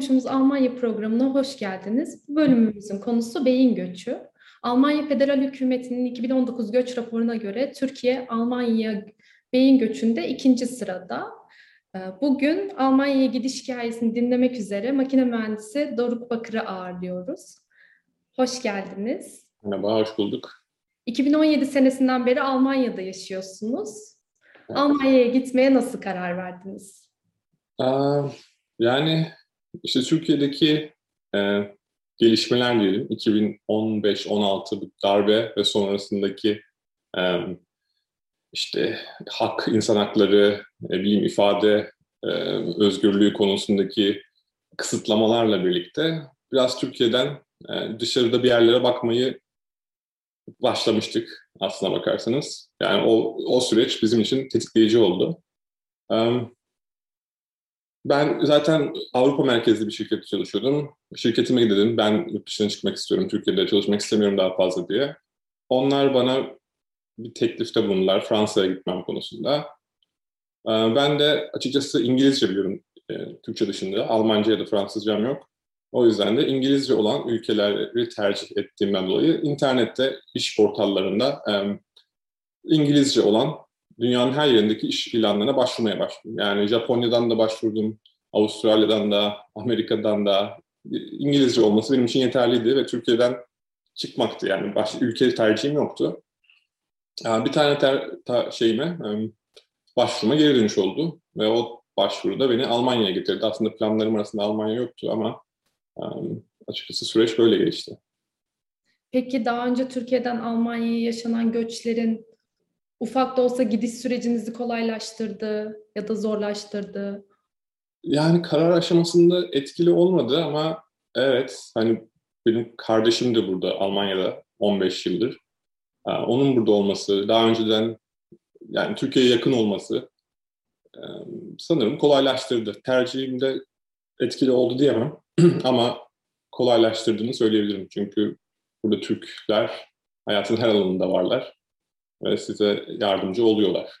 Komşumuz Almanya programına hoş geldiniz. Bu bölümümüzün konusu beyin göçü. Almanya Federal Hükümeti'nin 2019 göç raporuna göre Türkiye Almanya beyin göçünde ikinci sırada. Ee, bugün Almanya'ya gidiş hikayesini dinlemek üzere makine mühendisi Doruk Bakır'ı ağırlıyoruz. Hoş geldiniz. Merhaba, hoş bulduk. 2017 senesinden beri Almanya'da yaşıyorsunuz. Evet. Almanya'ya gitmeye nasıl karar verdiniz? Yani işte Türkiye'deki e, gelişmeler diyelim 2015-16 darbe ve sonrasındaki e, işte hak, insan hakları, e, bileyim ifade e, özgürlüğü konusundaki kısıtlamalarla birlikte biraz Türkiye'den e, dışarıda bir yerlere bakmayı başlamıştık aslına bakarsanız. Yani o, o süreç bizim için tetikleyici oldu. Ben zaten Avrupa merkezli bir şirkette çalışıyordum. Şirketime dedim ben yurt dışına çıkmak istiyorum, Türkiye'de çalışmak istemiyorum daha fazla diye. Onlar bana bir teklifte bulundular Fransa'ya gitmem konusunda. Ee, ben de açıkçası İngilizce biliyorum e, Türkçe dışında. Almanca ya da Fransızcam yok. O yüzden de İngilizce olan ülkeleri tercih ettiğimden dolayı internette iş portallarında İngilizce olan dünyanın her yerindeki iş ilanlarına başvurmaya başladım. Yani Japonya'dan da başvurdum, Avustralya'dan da, Amerika'dan da İngilizce olması benim için yeterliydi ve Türkiye'den çıkmaktı. Yani başka ülke tercihim yoktu. Bir tane ter, ta, şeyime, başvuruma geri dönüş oldu ve o başvuruda beni Almanya'ya getirdi. Aslında planlarım arasında Almanya yoktu ama açıkçası süreç böyle geçti. Peki daha önce Türkiye'den Almanya'ya yaşanan göçlerin ufak da olsa gidiş sürecinizi kolaylaştırdı ya da zorlaştırdı? Yani karar aşamasında etkili olmadı ama evet hani benim kardeşim de burada Almanya'da 15 yıldır. Onun burada olması, daha önceden yani Türkiye'ye yakın olması sanırım kolaylaştırdı. Tercihimde etkili oldu diyemem ama kolaylaştırdığını söyleyebilirim. Çünkü burada Türkler hayatın her alanında varlar ve size yardımcı oluyorlar.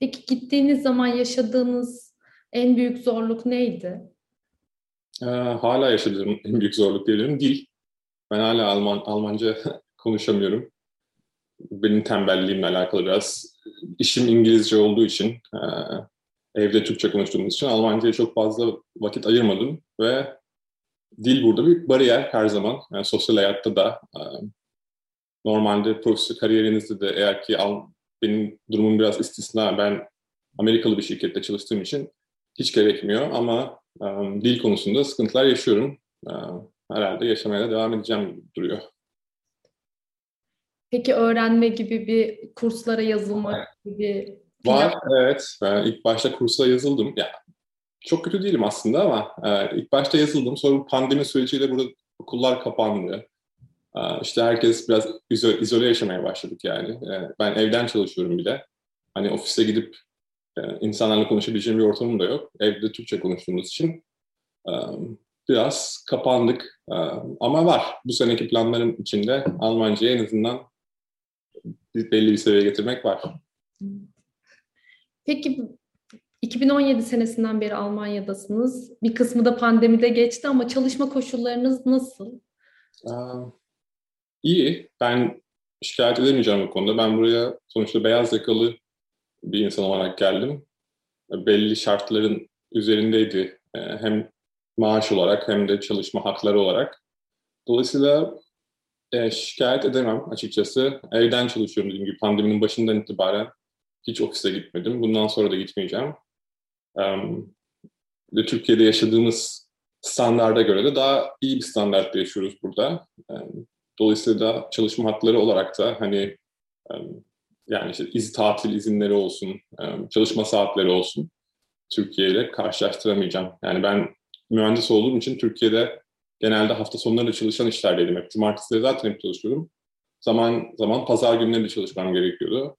Peki gittiğiniz zaman yaşadığınız en büyük zorluk neydi? Ee, hala yaşadığım en büyük zorluk diyebilirim dil. Ben hala Alman Almanca konuşamıyorum. Benim tembelliğimle alakalı biraz. İşim İngilizce olduğu için, e, evde Türkçe konuştuğumuz için Almanca'ya çok fazla vakit ayırmadım ve dil burada bir bariyer her zaman. Yani sosyal hayatta da e, normalde profesyonel kariyerinizde de eğer ki al, benim durumum biraz istisna. Ben Amerikalı bir şirkette çalıştığım için hiç gerekmiyor ama um, dil konusunda sıkıntılar yaşıyorum. Um, herhalde yaşamaya da devam edeceğim duruyor. Peki öğrenme gibi bir kurslara yazılmak gibi Var, evet. Ben ilk başta kursa yazıldım. Ya çok kötü değilim aslında ama e, ilk başta yazıldım. Sonra pandemi süreciyle burada okullar kapandı. İşte herkes biraz izole yaşamaya başladık yani. Ben evden çalışıyorum bile. Hani ofise gidip insanlarla konuşabileceğim bir ortamım da yok. Evde Türkçe konuştuğumuz için biraz kapandık. Ama var. Bu seneki planlarım içinde Almanca'yı en azından belli bir seviyeye getirmek var. Peki 2017 senesinden beri Almanya'dasınız. Bir kısmı da pandemide geçti ama çalışma koşullarınız nasıl? İyi. Ben şikayet edemeyeceğim bu konuda. Ben buraya sonuçta beyaz yakalı bir insan olarak geldim. Belli şartların üzerindeydi. Ee, hem maaş olarak hem de çalışma hakları olarak. Dolayısıyla e, şikayet edemem açıkçası. Evden çalışıyorum dediğim gibi pandeminin başından itibaren hiç ofise gitmedim. Bundan sonra da gitmeyeceğim. Ve Türkiye'de yaşadığımız standarda göre de daha iyi bir standartta yaşıyoruz burada. Dolayısıyla çalışma hakları olarak da hani yani işte iz, tatil izinleri olsun, çalışma saatleri olsun Türkiye ile karşılaştıramayacağım. Yani ben mühendis olduğum için Türkiye'de genelde hafta sonları çalışan işlerdeydim. Hep cumartesileri zaten hep çalışıyordum. Zaman zaman pazar günleri de çalışmam gerekiyordu.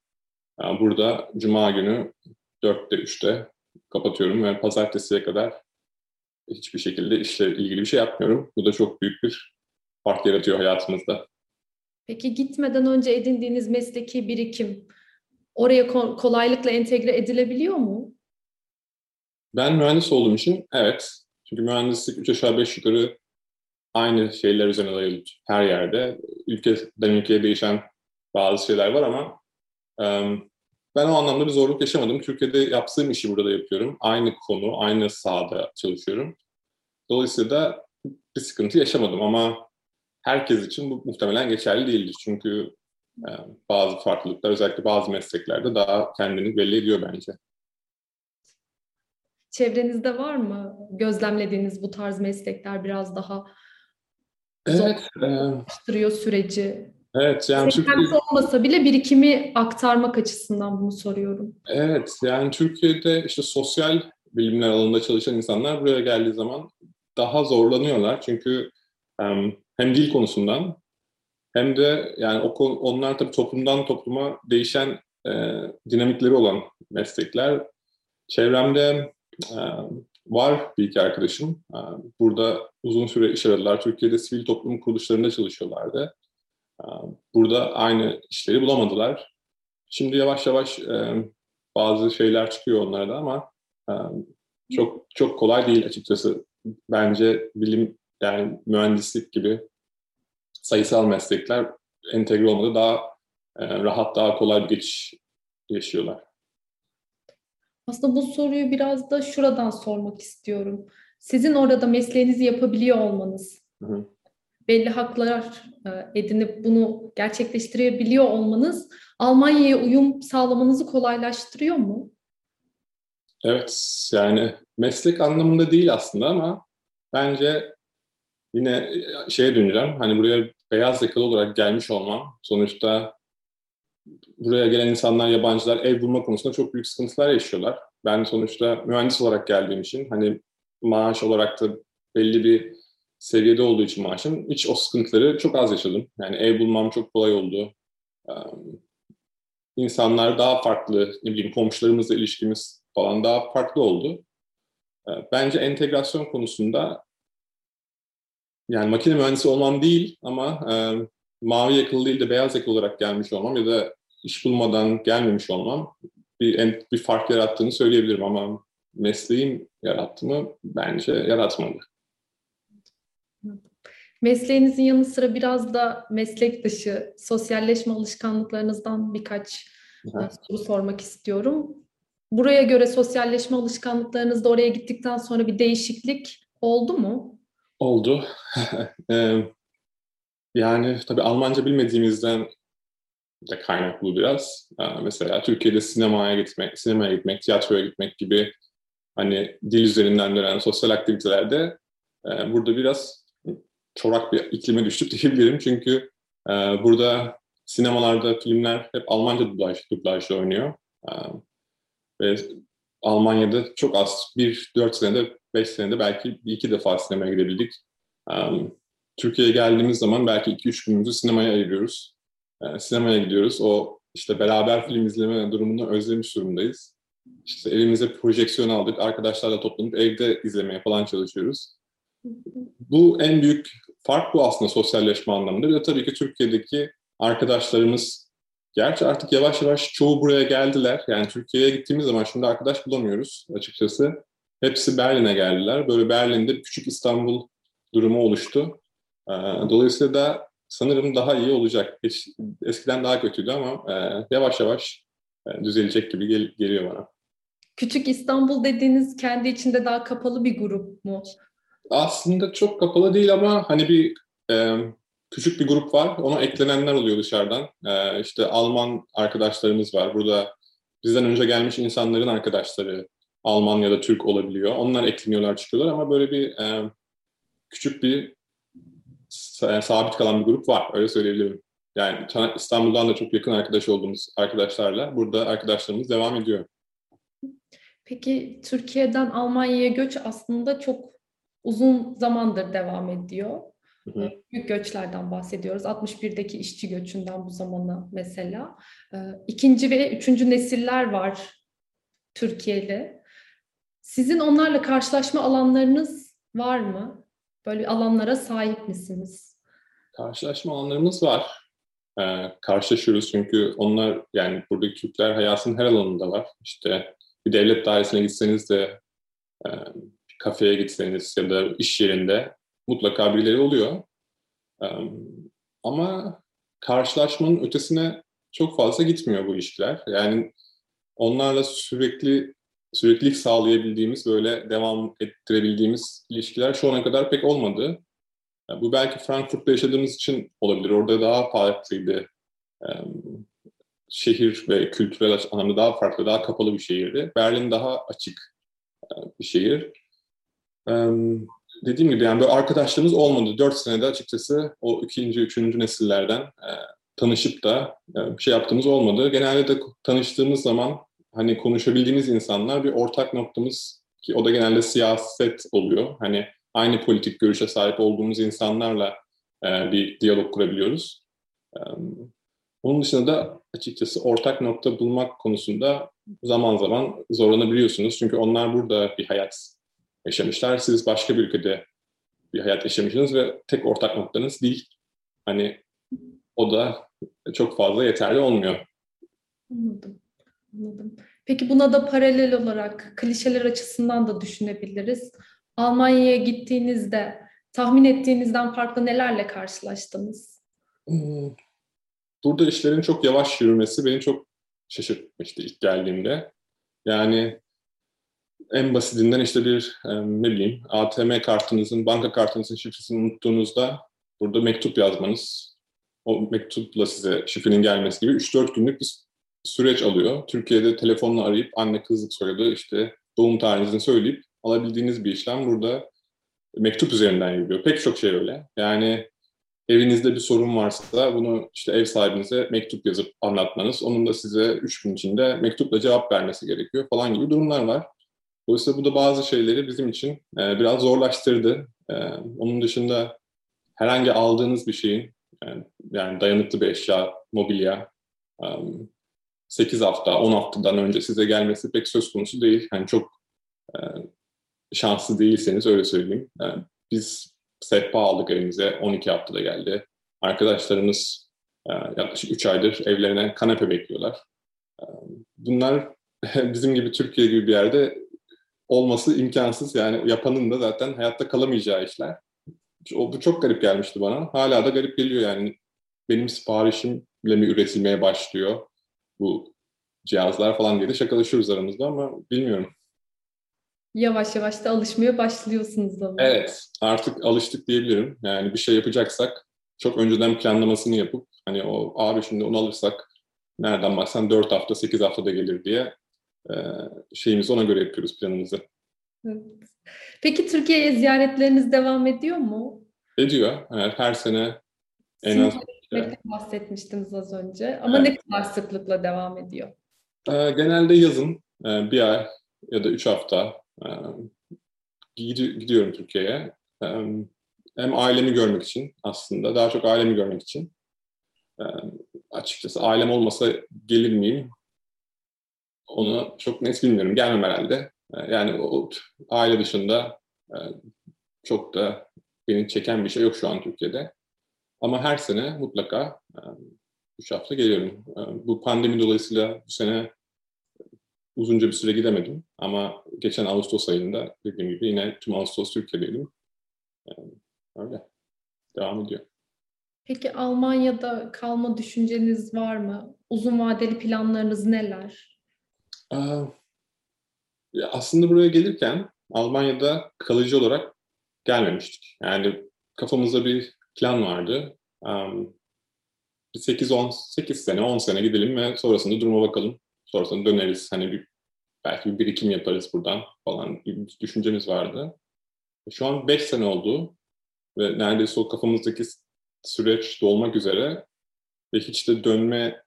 Yani burada cuma günü 4'te 3'te kapatıyorum ve pazartesiye kadar hiçbir şekilde işle ilgili bir şey yapmıyorum. Bu da çok büyük bir fark yaratıyor hayatımızda. Peki gitmeden önce edindiğiniz mesleki birikim oraya kolaylıkla entegre edilebiliyor mu? Ben mühendis olduğum için evet. Çünkü mühendislik 3 aşağı 5 yukarı aynı şeyler üzerine dayalı her yerde. Ülkeden ülkeye değişen bazı şeyler var ama ben o anlamda bir zorluk yaşamadım. Türkiye'de yaptığım işi burada yapıyorum. Aynı konu, aynı sahada çalışıyorum. Dolayısıyla da bir sıkıntı yaşamadım ama herkes için bu muhtemelen geçerli değildir. Çünkü e, bazı farklılıklar özellikle bazı mesleklerde daha kendini belli ediyor bence. Çevrenizde var mı gözlemlediğiniz bu tarz meslekler biraz daha evet, zorlaştırıyor e, süreci? Evet yani Türkiye... olmasa bile birikimi aktarmak açısından bunu soruyorum. Evet yani Türkiye'de işte sosyal bilimler alanında çalışan insanlar buraya geldiği zaman daha zorlanıyorlar. Çünkü hem dil konusundan hem de yani o onlar tabii toplumdan topluma değişen e, dinamikleri olan meslekler. Çevremde e, var bir iki arkadaşım. E, burada uzun süre iş aradılar. Türkiye'de sivil toplum kuruluşlarında çalışıyorlardı. E, burada aynı işleri bulamadılar. Şimdi yavaş yavaş e, bazı şeyler çıkıyor onlarda ama e, çok çok kolay değil açıkçası. Bence bilim yani mühendislik gibi sayısal meslekler entegre olmada daha e, rahat, daha kolay bir geçiş yaşıyorlar. Aslında bu soruyu biraz da şuradan sormak istiyorum. Sizin orada mesleğinizi yapabiliyor olmanız, hı hı. belli haklar e, edinip bunu gerçekleştirebiliyor olmanız Almanya'ya uyum sağlamanızı kolaylaştırıyor mu? Evet, yani meslek anlamında değil aslında ama bence yine e, şeye döneceğim. Hani buraya beyaz yakalı olarak gelmiş olmam sonuçta buraya gelen insanlar, yabancılar ev bulma konusunda çok büyük sıkıntılar yaşıyorlar. Ben sonuçta mühendis olarak geldiğim için hani maaş olarak da belli bir seviyede olduğu için maaşım hiç o sıkıntıları çok az yaşadım. Yani ev bulmam çok kolay oldu. İnsanlar daha farklı, ne bileyim komşularımızla ilişkimiz falan daha farklı oldu. Bence entegrasyon konusunda yani makine mühendisi olmam değil ama e, mavi yakalı değil de beyaz yakalı olarak gelmiş olmam ya da iş bulmadan gelmemiş olmam bir, bir fark yarattığını söyleyebilirim ama mesleğim yarattı mı? Bence yaratmadı. Mesleğinizin yanı sıra biraz da meslek dışı sosyalleşme alışkanlıklarınızdan birkaç evet. soru sormak istiyorum. Buraya göre sosyalleşme alışkanlıklarınızda oraya gittikten sonra bir değişiklik oldu mu? Oldu. yani tabii Almanca bilmediğimizden de kaynaklı biraz. Mesela Türkiye'de sinemaya gitmek, sinemaya gitmek, tiyatroya gitmek gibi hani dil üzerinden dönen sosyal aktivitelerde burada biraz çorak bir iklime düştük diyebilirim. Çünkü burada sinemalarda filmler hep Almanca dublaj, dublajla oynuyor. Ve Almanya'da çok az, bir dört senede 5 senede belki iki defa sinemaya gidebildik. Türkiye'ye geldiğimiz zaman belki 2-3 günümüzü sinemaya ayırıyoruz. Sinemaya gidiyoruz. O işte beraber film izleme durumunu özlemiş durumdayız. İşte evimize projeksiyon aldık. Arkadaşlarla toplanıp evde izlemeye falan çalışıyoruz. Bu en büyük fark bu aslında sosyalleşme anlamında. Bir de tabii ki Türkiye'deki arkadaşlarımız Gerçi artık yavaş yavaş çoğu buraya geldiler. Yani Türkiye'ye gittiğimiz zaman şimdi arkadaş bulamıyoruz açıkçası. Hepsi Berlin'e geldiler. Böyle Berlin'de küçük İstanbul durumu oluştu. Ee, dolayısıyla da sanırım daha iyi olacak. eskiden daha kötüydü ama e, yavaş yavaş e, düzelecek gibi gel, geliyor bana. Küçük İstanbul dediğiniz kendi içinde daha kapalı bir grup mu? Aslında çok kapalı değil ama hani bir e, küçük bir grup var. Ona eklenenler oluyor dışarıdan. E, işte Alman arkadaşlarımız var. Burada bizden önce gelmiş insanların arkadaşları Alman ya da Türk olabiliyor. Onlar ekleniyorlar çıkıyorlar ama böyle bir e, küçük bir sabit kalan bir grup var. Öyle söyleyebilirim. Yani İstanbul'dan da çok yakın arkadaş olduğumuz arkadaşlarla burada arkadaşlarımız devam ediyor. Peki Türkiye'den Almanya'ya göç aslında çok uzun zamandır devam ediyor. Hı hı. Büyük göçlerden bahsediyoruz. 61'deki işçi göçünden bu zamana mesela. İkinci ve üçüncü nesiller var Türkiye'li. Sizin onlarla karşılaşma alanlarınız var mı? Böyle alanlara sahip misiniz? Karşılaşma alanlarımız var. Ee, karşılaşıyoruz çünkü onlar yani buradaki Türkler hayatın her alanında var. İşte bir devlet dairesine gitseniz de e, kafeye gitseniz ya da iş yerinde mutlaka birileri oluyor. E, ama karşılaşmanın ötesine çok fazla gitmiyor bu ilişkiler. Yani onlarla sürekli süreklilik sağlayabildiğimiz, böyle devam ettirebildiğimiz ilişkiler şu ana kadar pek olmadı. Yani bu belki Frankfurt'ta yaşadığımız için olabilir. Orada daha farklıydı. Şehir ve kültürel anlamda daha farklı, daha kapalı bir şehirdi. Berlin daha açık bir şehir. Dediğim gibi yani böyle arkadaşlığımız olmadı. Dört senede açıkçası o ikinci, üçüncü nesillerden tanışıp da bir şey yaptığımız olmadı. Genelde de tanıştığımız zaman hani konuşabildiğimiz insanlar bir ortak noktamız ki o da genelde siyaset oluyor. Hani aynı politik görüşe sahip olduğumuz insanlarla e, bir diyalog kurabiliyoruz. E, onun dışında da açıkçası ortak nokta bulmak konusunda zaman zaman zorlanabiliyorsunuz. Çünkü onlar burada bir hayat yaşamışlar. Siz başka bir ülkede bir hayat yaşamışsınız ve tek ortak noktanız değil. Hani o da çok fazla yeterli olmuyor. Anladım. Anladım. Peki buna da paralel olarak klişeler açısından da düşünebiliriz. Almanya'ya gittiğinizde tahmin ettiğinizden farklı nelerle karşılaştınız? Hmm. Burada işlerin çok yavaş yürümesi beni çok şaşırtmıştı ilk geldiğimde. Yani en basitinden işte bir ne bileyim ATM kartınızın, banka kartınızın şifresini unuttuğunuzda burada mektup yazmanız, o mektupla size şifrenin gelmesi gibi 3-4 günlük bir süreç alıyor. Türkiye'de telefonla arayıp anne kızlık soyadı işte doğum tarihinizi söyleyip alabildiğiniz bir işlem burada mektup üzerinden yürüyor. Pek çok şey öyle. Yani evinizde bir sorun varsa bunu işte ev sahibinize mektup yazıp anlatmanız, onun da size üç gün içinde mektupla cevap vermesi gerekiyor falan gibi durumlar var. Dolayısıyla bu da bazı şeyleri bizim için e, biraz zorlaştırdı. E, onun dışında herhangi aldığınız bir şeyin, yani, yani dayanıklı bir eşya, mobilya, 8 hafta, 10 haftadan önce size gelmesi pek söz konusu değil. Yani çok e, şanslı değilseniz öyle söyleyeyim. Yani biz sehpa aldık evimize, 12 haftada geldi. Arkadaşlarımız e, yaklaşık 3 aydır evlerine kanepe bekliyorlar. E, bunlar bizim gibi Türkiye gibi bir yerde olması imkansız. Yani yapanın da zaten hayatta kalamayacağı işler. O, bu çok garip gelmişti bana. Hala da garip geliyor yani. Benim siparişimle mi üretilmeye başlıyor? Bu cihazlar falan diye de şakalaşıyoruz aramızda ama bilmiyorum. Yavaş yavaş da alışmaya başlıyorsunuz ama. Evet, artık alıştık diyebilirim. Yani bir şey yapacaksak çok önceden planlamasını yapıp hani o abi şimdi onu alırsak nereden baksan 4 hafta 8 haftada gelir diye e, şeyimizi ona göre yapıyoruz planımızı. Evet. Peki Türkiye'ye ziyaretleriniz devam ediyor mu? Ediyor. Evet, her sene en az gitmekten bahsetmiştiniz az önce. Ama evet. ne kadar sıklıkla devam ediyor? Ee, genelde yazın e, bir ay ya da üç hafta e, gidiyorum Türkiye'ye. E, hem ailemi görmek için aslında, daha çok ailemi görmek için. Açıkçası ailem olmasa gelir miyim? Onu çok net bilmiyorum. Gelmem herhalde. Yani o aile dışında çok da beni çeken bir şey yok şu an Türkiye'de. Ama her sene mutlaka e, üç hafta geliyorum. E, bu pandemi dolayısıyla bu sene uzunca bir süre gidemedim. Ama geçen Ağustos ayında dediğim gibi yine tüm Ağustos Türkiye'deydim. E, öyle. Devam ediyor. Peki Almanya'da kalma düşünceniz var mı? Uzun vadeli planlarınız neler? Aslında buraya gelirken Almanya'da kalıcı olarak gelmemiştik. Yani kafamızda bir plan vardı. Um, 8-10, 8 sene, 10 sene gidelim ve sonrasında duruma bakalım. Sonrasında döneriz. Hani bir, belki bir birikim yaparız buradan falan bir düşüncemiz vardı. Şu an 5 sene oldu ve neredeyse o kafamızdaki süreç dolmak üzere ve hiç de dönmeye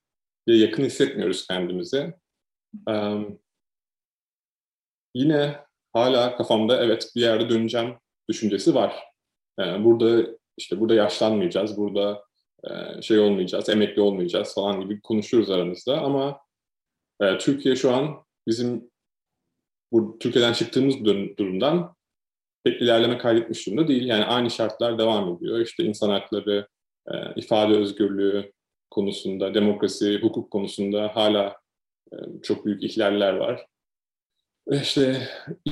yakın hissetmiyoruz kendimizi. Um, yine hala kafamda evet bir yerde döneceğim düşüncesi var. Yani burada işte burada yaşlanmayacağız, burada e, şey olmayacağız, emekli olmayacağız falan gibi konuşuyoruz aramızda ama e, Türkiye şu an bizim bu Türkiye'den çıktığımız durumdan pek ilerleme kaydetmiş durumda değil. Yani aynı şartlar devam ediyor. İşte insan hakları, e, ifade özgürlüğü konusunda, demokrasi, hukuk konusunda hala çok büyük ihlaller var. işte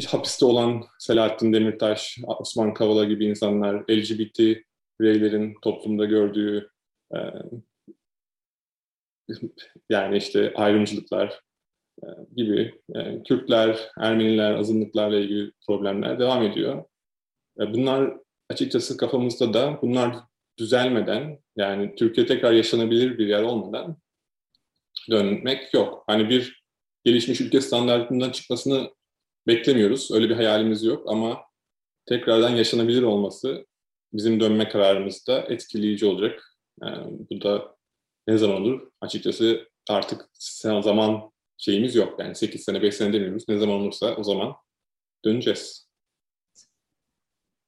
hapiste olan Selahattin Demirtaş, Osman Kavala gibi insanlar, LGBT bireylerin toplumda gördüğü e, yani işte ayrımcılıklar e, gibi e, Kürtler, Ermeniler, azınlıklarla ilgili problemler devam ediyor. E, bunlar açıkçası kafamızda da bunlar düzelmeden yani Türkiye tekrar yaşanabilir bir yer olmadan dönmek yok. Hani bir gelişmiş ülke standartından çıkmasını beklemiyoruz. Öyle bir hayalimiz yok ama tekrardan yaşanabilir olması bizim dönme kararımızda etkileyici olacak. Yani bu da ne zaman olur? Açıkçası artık zaman şeyimiz yok. Yani 8 sene, 5 sene demiyoruz. Ne zaman olursa o zaman döneceğiz.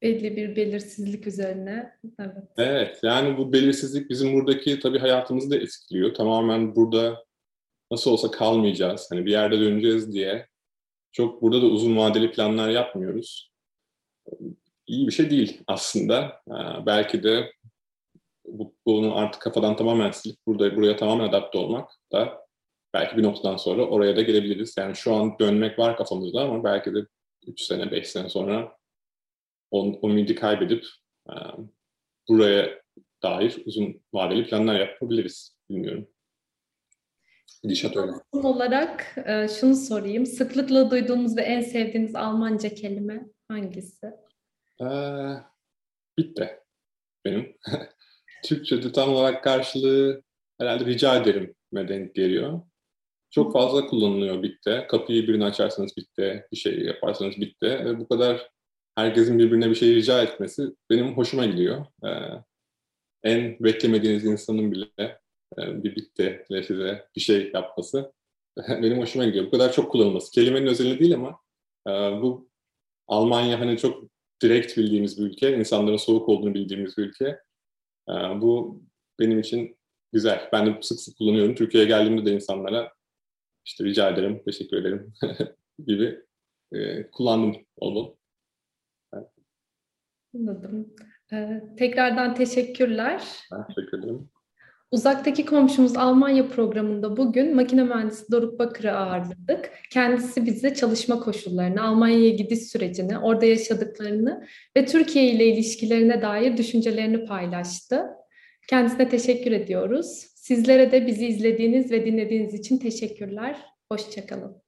Belli bir belirsizlik üzerine. Evet. Evet. Yani bu belirsizlik bizim buradaki tabii hayatımızı da etkiliyor. Tamamen burada nasıl olsa kalmayacağız. Hani bir yerde döneceğiz diye çok burada da uzun vadeli planlar yapmıyoruz. İyi bir şey değil aslında. Ee, belki de bu, bunu artık kafadan tamamen silip burada buraya tamamen adapte olmak da belki bir noktadan sonra oraya da gelebiliriz. Yani şu an dönmek var kafamızda ama belki de 3 sene, 5 sene sonra o, o ümidi kaybedip e, buraya dair uzun vadeli planlar yapabiliriz. Bilmiyorum. Gidişat öyle. Son olarak e, şunu sorayım. Sıklıkla duyduğunuz ve en sevdiğiniz Almanca kelime hangisi? Ee, bitte benim. Türkçe'de tam olarak karşılığı herhalde rica ederim denk geliyor. Çok fazla kullanılıyor bitte. Kapıyı birine açarsanız bitte, bir şey yaparsanız bitte. Ve bu kadar herkesin birbirine bir şey rica etmesi benim hoşuma gidiyor. Ee, en beklemediğiniz insanın bile e, bir bitti size bir şey yapması benim hoşuma gidiyor. Bu kadar çok kullanılması. Kelimenin özelliği değil ama e, bu Almanya hani çok direkt bildiğimiz bir ülke, insanların soğuk olduğunu bildiğimiz bir ülke. E, bu benim için güzel. Ben de sık sık kullanıyorum. Türkiye'ye geldiğimde de insanlara işte rica ederim, teşekkür ederim gibi e, kullandım bol. Anladım. Ee, tekrardan teşekkürler. Ben teşekkür ederim. Uzaktaki komşumuz Almanya programında bugün makine mühendisi Doruk Bakır'ı ağırladık. Kendisi bize çalışma koşullarını, Almanya'ya gidiş sürecini, orada yaşadıklarını ve Türkiye ile ilişkilerine dair düşüncelerini paylaştı. Kendisine teşekkür ediyoruz. Sizlere de bizi izlediğiniz ve dinlediğiniz için teşekkürler. Hoşçakalın.